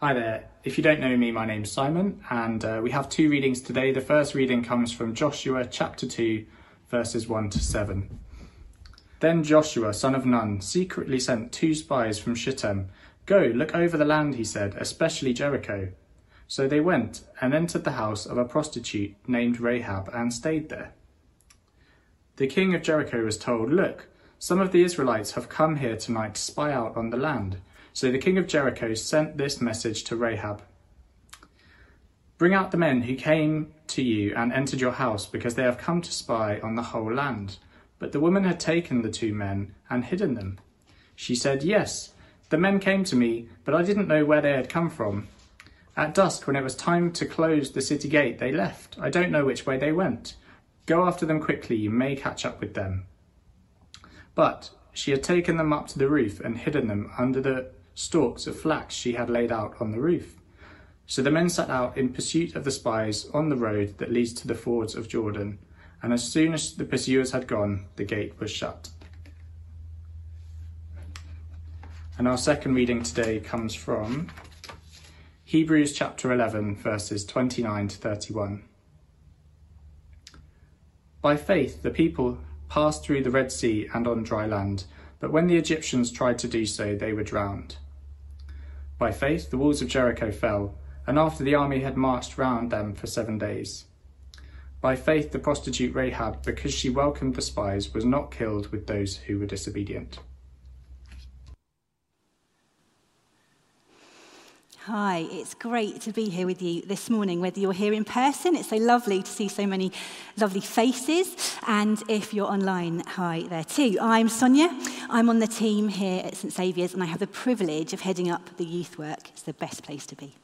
Hi there. If you don't know me, my name's Simon, and uh, we have two readings today. The first reading comes from Joshua chapter 2, verses 1 to 7. Then Joshua, son of Nun, secretly sent two spies from Shittim. Go, look over the land, he said, especially Jericho. So they went and entered the house of a prostitute named Rahab and stayed there. The king of Jericho was told, Look, some of the Israelites have come here tonight to spy out on the land. So the king of Jericho sent this message to Rahab Bring out the men who came to you and entered your house, because they have come to spy on the whole land. But the woman had taken the two men and hidden them. She said, Yes, the men came to me, but I didn't know where they had come from. At dusk, when it was time to close the city gate, they left. I don't know which way they went. Go after them quickly, you may catch up with them. But she had taken them up to the roof and hidden them under the stalks of flax she had laid out on the roof. So the men set out in pursuit of the spies on the road that leads to the fords of Jordan, and as soon as the pursuers had gone, the gate was shut. And our second reading today comes from Hebrews chapter 11, verses 29 to 31. By faith, the people passed through the Red Sea and on dry land, but when the Egyptians tried to do so, they were drowned. By faith, the walls of Jericho fell, and after the army had marched round them for seven days. By faith, the prostitute Rahab, because she welcomed the spies, was not killed with those who were disobedient. Hi, it's great to be here with you this morning, whether you're here in person. It's so lovely to see so many lovely faces. And if you're online, hi there too. I'm Sonia. I'm on the team here at St Saviour's, and I have the privilege of heading up the youth work. It's the best place to be.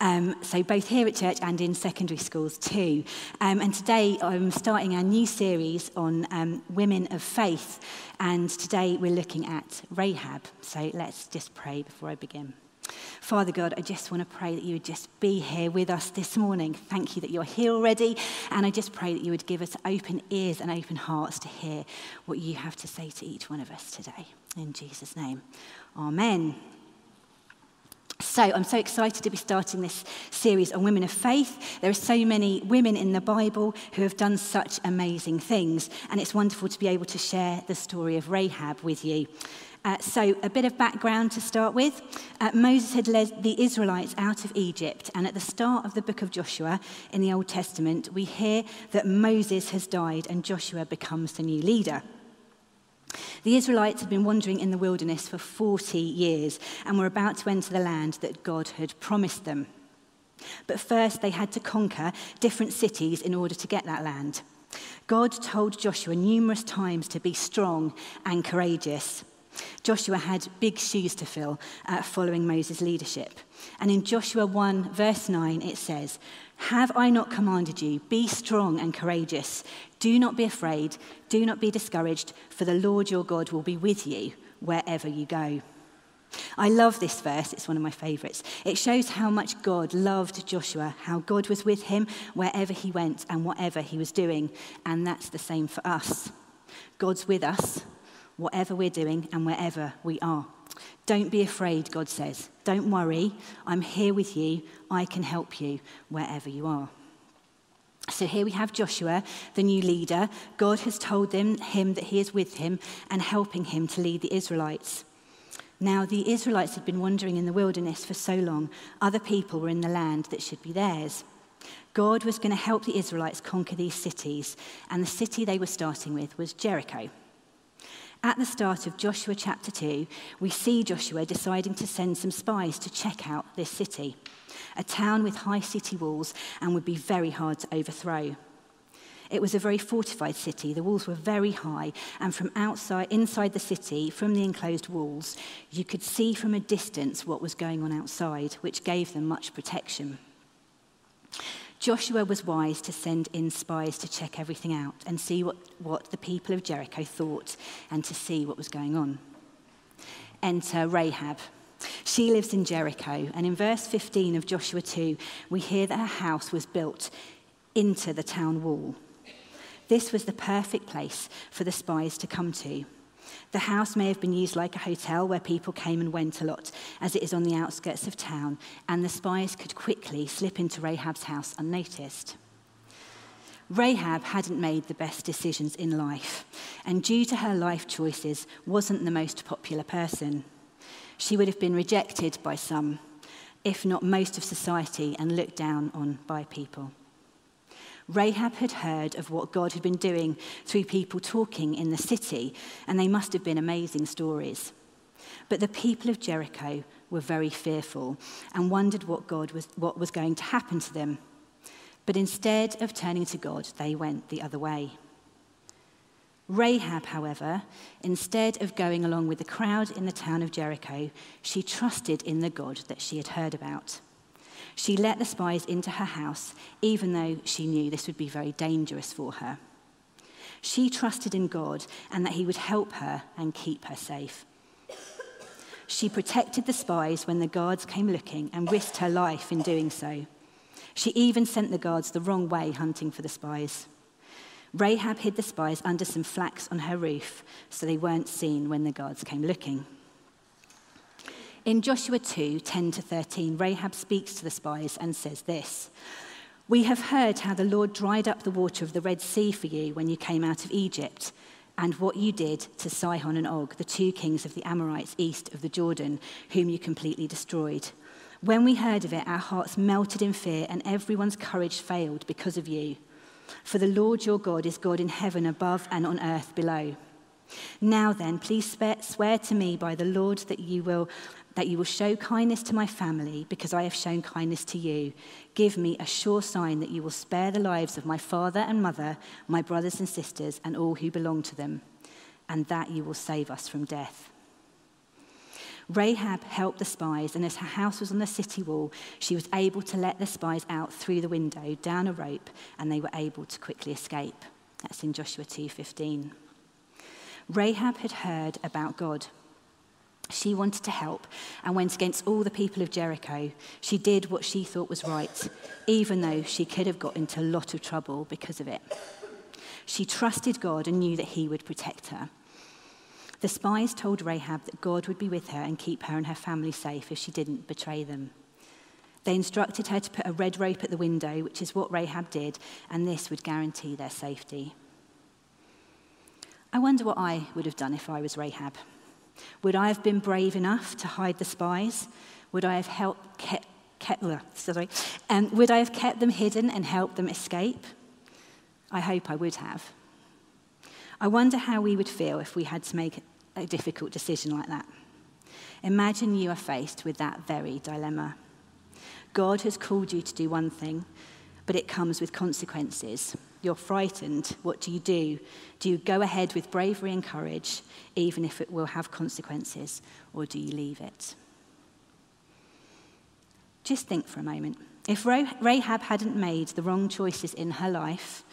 Um, so both here at church and in secondary schools too. Um, and today I'm starting our new series on um, women of faith. And today we're looking at Rahab. So let's just pray before I begin. Father God, I just want to pray that you would just be here with us this morning. Thank you that you're here already. And I just pray that you would give us open ears and open hearts to hear what you have to say to each one of us today. In Jesus' name, Amen. So, I'm so excited to be starting this series on women of faith. There are so many women in the Bible who have done such amazing things, and it's wonderful to be able to share the story of Rahab with you. Uh, so, a bit of background to start with. Uh, Moses had led the Israelites out of Egypt, and at the start of the book of Joshua in the Old Testament, we hear that Moses has died and Joshua becomes the new leader. The Israelites had been wandering in the wilderness for 40 years and were about to enter the land that God had promised them. But first, they had to conquer different cities in order to get that land. God told Joshua numerous times to be strong and courageous. Joshua had big shoes to fill uh, following Moses' leadership. And in Joshua 1, verse 9, it says, Have I not commanded you? Be strong and courageous. Do not be afraid. Do not be discouraged, for the Lord your God will be with you wherever you go. I love this verse, it's one of my favourites. It shows how much God loved Joshua, how God was with him wherever he went and whatever he was doing. And that's the same for us. God's with us whatever we're doing and wherever we are. Don't be afraid, God says. Don't worry. I'm here with you. I can help you wherever you are. So here we have Joshua, the new leader. God has told them, him that he is with him and helping him to lead the Israelites. Now, the Israelites had been wandering in the wilderness for so long, other people were in the land that should be theirs. God was going to help the Israelites conquer these cities, and the city they were starting with was Jericho. At the start of Joshua chapter 2, we see Joshua deciding to send some spies to check out this city, a town with high city walls and would be very hard to overthrow. It was a very fortified city. The walls were very high, and from outside, inside the city, from the enclosed walls, you could see from a distance what was going on outside, which gave them much protection. Joshua was wise to send in spies to check everything out and see what, what the people of Jericho thought and to see what was going on. Enter Rahab. She lives in Jericho, and in verse 15 of Joshua 2, we hear that her house was built into the town wall. This was the perfect place for the spies to come to. The house may have been used like a hotel where people came and went a lot, as it is on the outskirts of town, and the spies could quickly slip into Rahab's house unnoticed. Rahab hadn't made the best decisions in life, and due to her life choices, wasn't the most popular person. She would have been rejected by some, if not most of society, and looked down on by people. Rahab had heard of what God had been doing through people talking in the city, and they must have been amazing stories. But the people of Jericho were very fearful and wondered what, God was, what was going to happen to them. But instead of turning to God, they went the other way. Rahab, however, instead of going along with the crowd in the town of Jericho, she trusted in the God that she had heard about. She let the spies into her house, even though she knew this would be very dangerous for her. She trusted in God and that He would help her and keep her safe. She protected the spies when the guards came looking and risked her life in doing so. She even sent the guards the wrong way hunting for the spies. Rahab hid the spies under some flax on her roof so they weren't seen when the guards came looking. In Joshua 2 10 to 13, Rahab speaks to the spies and says this We have heard how the Lord dried up the water of the Red Sea for you when you came out of Egypt, and what you did to Sihon and Og, the two kings of the Amorites east of the Jordan, whom you completely destroyed. When we heard of it, our hearts melted in fear, and everyone's courage failed because of you. For the Lord your God is God in heaven above and on earth below. Now then, please swear to me by the Lord that you will that you will show kindness to my family because I have shown kindness to you. Give me a sure sign that you will spare the lives of my father and mother, my brothers and sisters, and all who belong to them, and that you will save us from death. Rahab helped the spies, and as her house was on the city wall, she was able to let the spies out through the window down a rope, and they were able to quickly escape. That's in Joshua 2:15. Rahab had heard about God. She wanted to help and went against all the people of Jericho. She did what she thought was right, even though she could have got into a lot of trouble because of it. She trusted God and knew that He would protect her. The spies told Rahab that God would be with her and keep her and her family safe if she didn't betray them. They instructed her to put a red rope at the window, which is what Rahab did, and this would guarantee their safety. I wonder what I would have done if I was Rahab. Would I have been brave enough to hide the spies? Would I have helped kept, kept sorry, um, would I have kept them hidden and helped them escape? I hope I would have. I wonder how we would feel if we had to make a difficult decision like that. Imagine you are faced with that very dilemma. God has called you to do one thing, but it comes with consequences. You're frightened. What do you do? Do you go ahead with bravery and courage, even if it will have consequences, or do you leave it? Just think for a moment. If Rahab hadn't made the wrong choices in her life,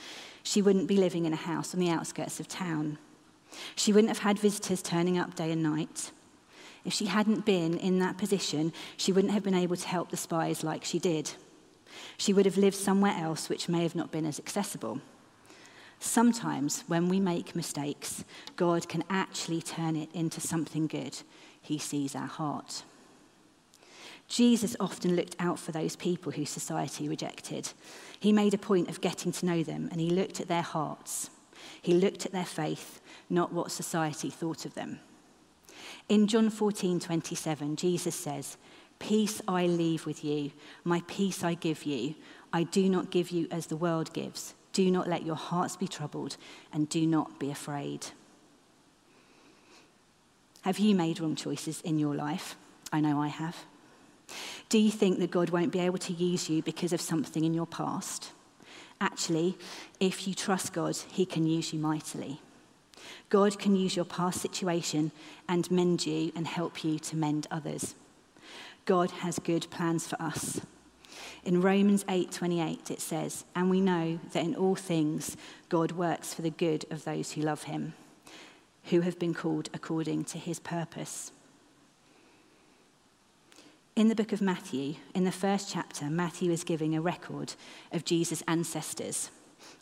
she wouldn't be living in a house on the outskirts of town. She wouldn't have had visitors turning up day and night. If she hadn't been in that position, she wouldn't have been able to help the spies like she did. She would have lived somewhere else which may have not been as accessible. Sometimes, when we make mistakes, God can actually turn it into something good. He sees our heart. Jesus often looked out for those people who society rejected. He made a point of getting to know them and he looked at their hearts. He looked at their faith, not what society thought of them. In John 14 27, Jesus says, Peace I leave with you, my peace I give you. I do not give you as the world gives. Do not let your hearts be troubled, and do not be afraid. Have you made wrong choices in your life? I know I have. Do you think that God won't be able to use you because of something in your past? Actually, if you trust God, He can use you mightily. God can use your past situation and mend you and help you to mend others. God has good plans for us. In Romans 8:28 it says, "And we know that in all things God works for the good of those who love him, who have been called according to his purpose." In the book of Matthew, in the first chapter, Matthew is giving a record of Jesus' ancestors.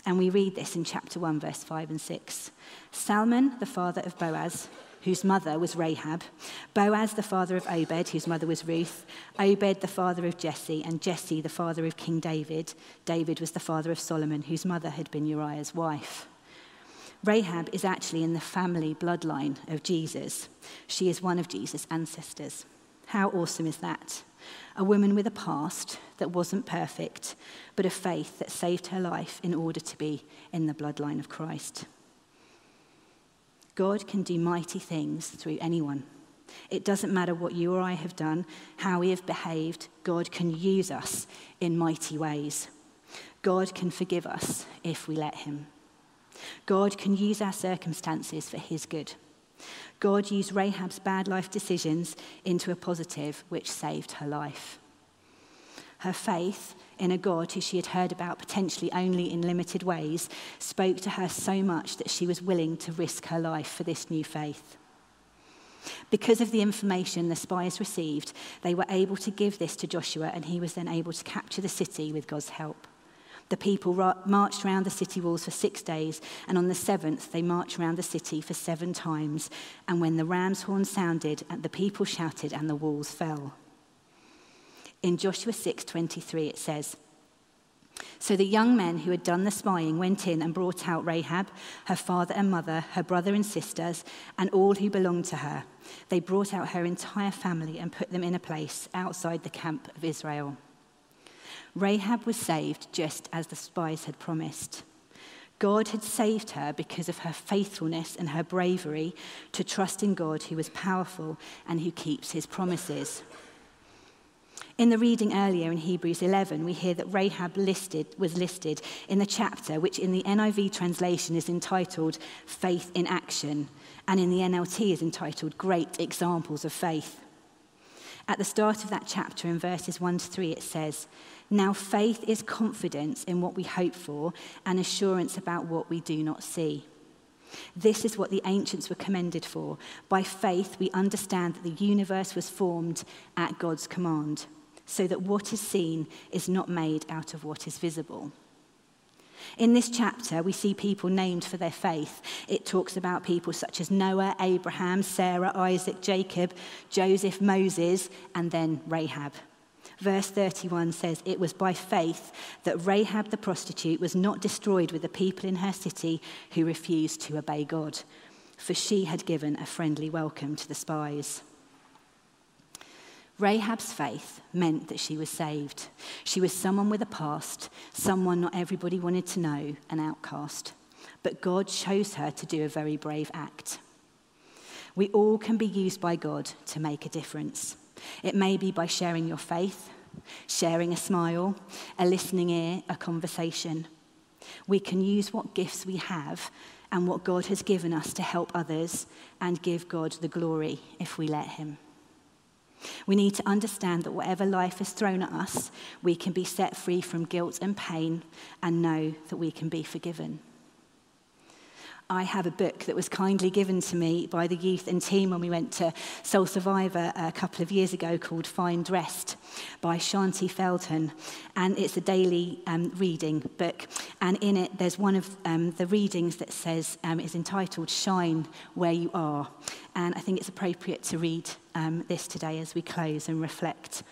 And we read this in chapter 1, verse 5 and 6. Salmon, the father of Boaz, whose mother was Rahab, Boaz, the father of Obed, whose mother was Ruth, Obed, the father of Jesse, and Jesse, the father of King David. David was the father of Solomon, whose mother had been Uriah's wife. Rahab is actually in the family bloodline of Jesus. She is one of Jesus' ancestors. How awesome is that? A woman with a past that wasn't perfect, but a faith that saved her life in order to be in the bloodline of Christ. God can do mighty things through anyone. It doesn't matter what you or I have done, how we have behaved, God can use us in mighty ways. God can forgive us if we let Him. God can use our circumstances for His good. God used Rahab's bad life decisions into a positive which saved her life. Her faith in a God who she had heard about potentially only in limited ways spoke to her so much that she was willing to risk her life for this new faith. Because of the information the spies received, they were able to give this to Joshua, and he was then able to capture the city with God's help. The people marched around the city walls for six days, and on the seventh, they marched around the city for seven times. And when the ram's horn sounded, the people shouted, and the walls fell. In Joshua 6:23 it says, so the young men who had done the spying went in and brought out Rahab, her father and mother, her brother and sisters, and all who belonged to her. They brought out her entire family and put them in a place outside the camp of Israel. Rahab was saved just as the spies had promised. God had saved her because of her faithfulness and her bravery to trust in God who was powerful and who keeps his promises. In the reading earlier in Hebrews 11, we hear that Rahab listed, was listed in the chapter which in the NIV translation is entitled Faith in Action, and in the NLT is entitled Great Examples of Faith. At the start of that chapter, in verses 1 to 3, it says, Now faith is confidence in what we hope for and assurance about what we do not see. This is what the ancients were commended for. By faith, we understand that the universe was formed at God's command, so that what is seen is not made out of what is visible. In this chapter, we see people named for their faith. It talks about people such as Noah, Abraham, Sarah, Isaac, Jacob, Joseph, Moses, and then Rahab. Verse 31 says, It was by faith that Rahab the prostitute was not destroyed with the people in her city who refused to obey God, for she had given a friendly welcome to the spies. Rahab's faith meant that she was saved. She was someone with a past, someone not everybody wanted to know, an outcast. But God chose her to do a very brave act. We all can be used by God to make a difference. It may be by sharing your faith, sharing a smile, a listening ear, a conversation. We can use what gifts we have and what God has given us to help others and give God the glory if we let Him. We need to understand that whatever life has thrown at us, we can be set free from guilt and pain and know that we can be forgiven. I have a book that was kindly given to me by the youth and team when we went to Soul Survivor a couple of years ago called Find Rest by Shaunti Feldhahn. And it's a daily um, reading book. And in it, there's one of um, the readings that says, um, is entitled Shine Where You Are. And I think it's appropriate to read um, this today as we close and reflect.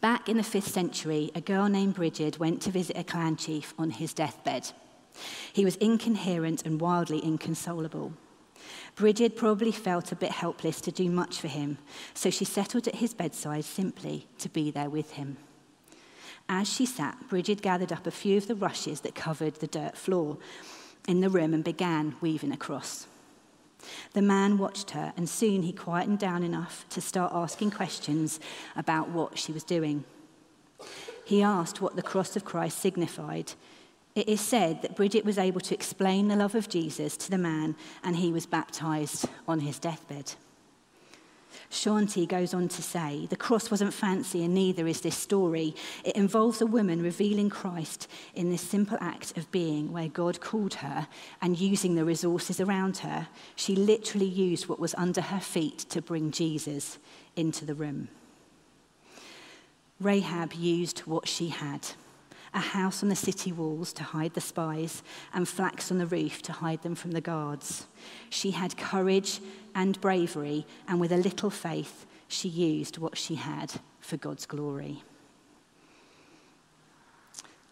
Back in the 5th century, a girl named Bridget went to visit a clan chief on his deathbed. He was incoherent and wildly inconsolable. Bridget probably felt a bit helpless to do much for him, so she settled at his bedside simply to be there with him. As she sat, Bridget gathered up a few of the rushes that covered the dirt floor in the room and began weaving across. The man watched her, and soon he quietened down enough to start asking questions about what she was doing. He asked what the cross of Christ signified, it is said that Bridget was able to explain the love of Jesus to the man, and he was baptized on his deathbed. Shaunti goes on to say, The cross wasn't fancy, and neither is this story. It involves a woman revealing Christ in this simple act of being where God called her and using the resources around her. She literally used what was under her feet to bring Jesus into the room. Rahab used what she had a house on the city walls to hide the spies, and flax on the roof to hide them from the guards. She had courage and bravery, and with a little faith, she used what she had for God's glory.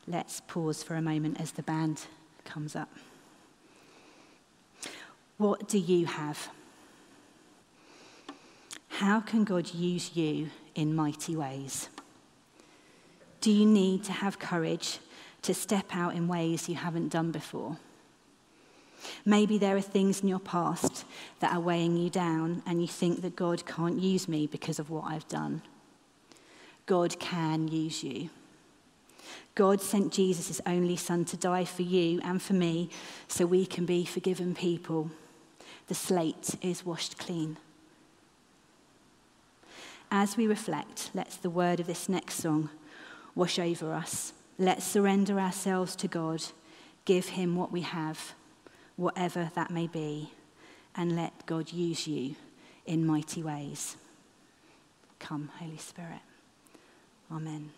Let's pause for a moment as the band comes up. What do you have? How can God use you in mighty ways? Do you need to have courage to step out in ways you haven't done before? Maybe there are things in your past that are weighing you down and you think that God can't use me because of what I've done. God can use you. God sent Jesus, only son, to die for you and for me so we can be forgiven people. The slate is washed clean. As we reflect, let the word of this next song wash over us. Let's surrender ourselves to God, give him what we have, whatever that may be, and let God use you in mighty ways. Come, Holy Spirit. Amen.